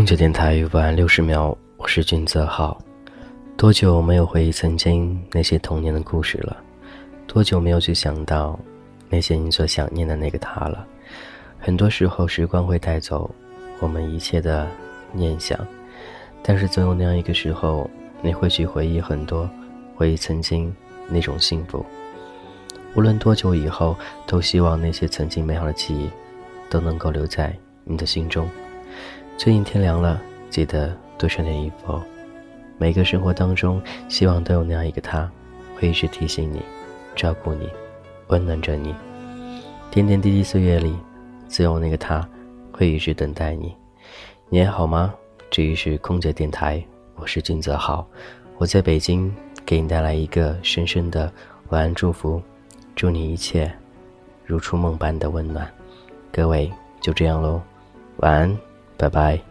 空姐电台晚六十秒，我是君泽浩。多久没有回忆曾经那些童年的故事了？多久没有去想到那些你所想念的那个他了？很多时候，时光会带走我们一切的念想，但是总有那样一个时候，你会去回忆很多，回忆曾经那种幸福。无论多久以后，都希望那些曾经美好的记忆都能够留在你的心中。最近天凉了，记得多穿点衣服。每个生活当中，希望都有那样一个他，会一直提醒你、照顾你、温暖着你。点点滴滴岁月里，自有那个他，会一直等待你。你还好吗？这里是空姐电台，我是金泽浩，我在北京，给你带来一个深深的晚安祝福，祝你一切如初梦般的温暖。各位，就这样喽，晚安。拜拜。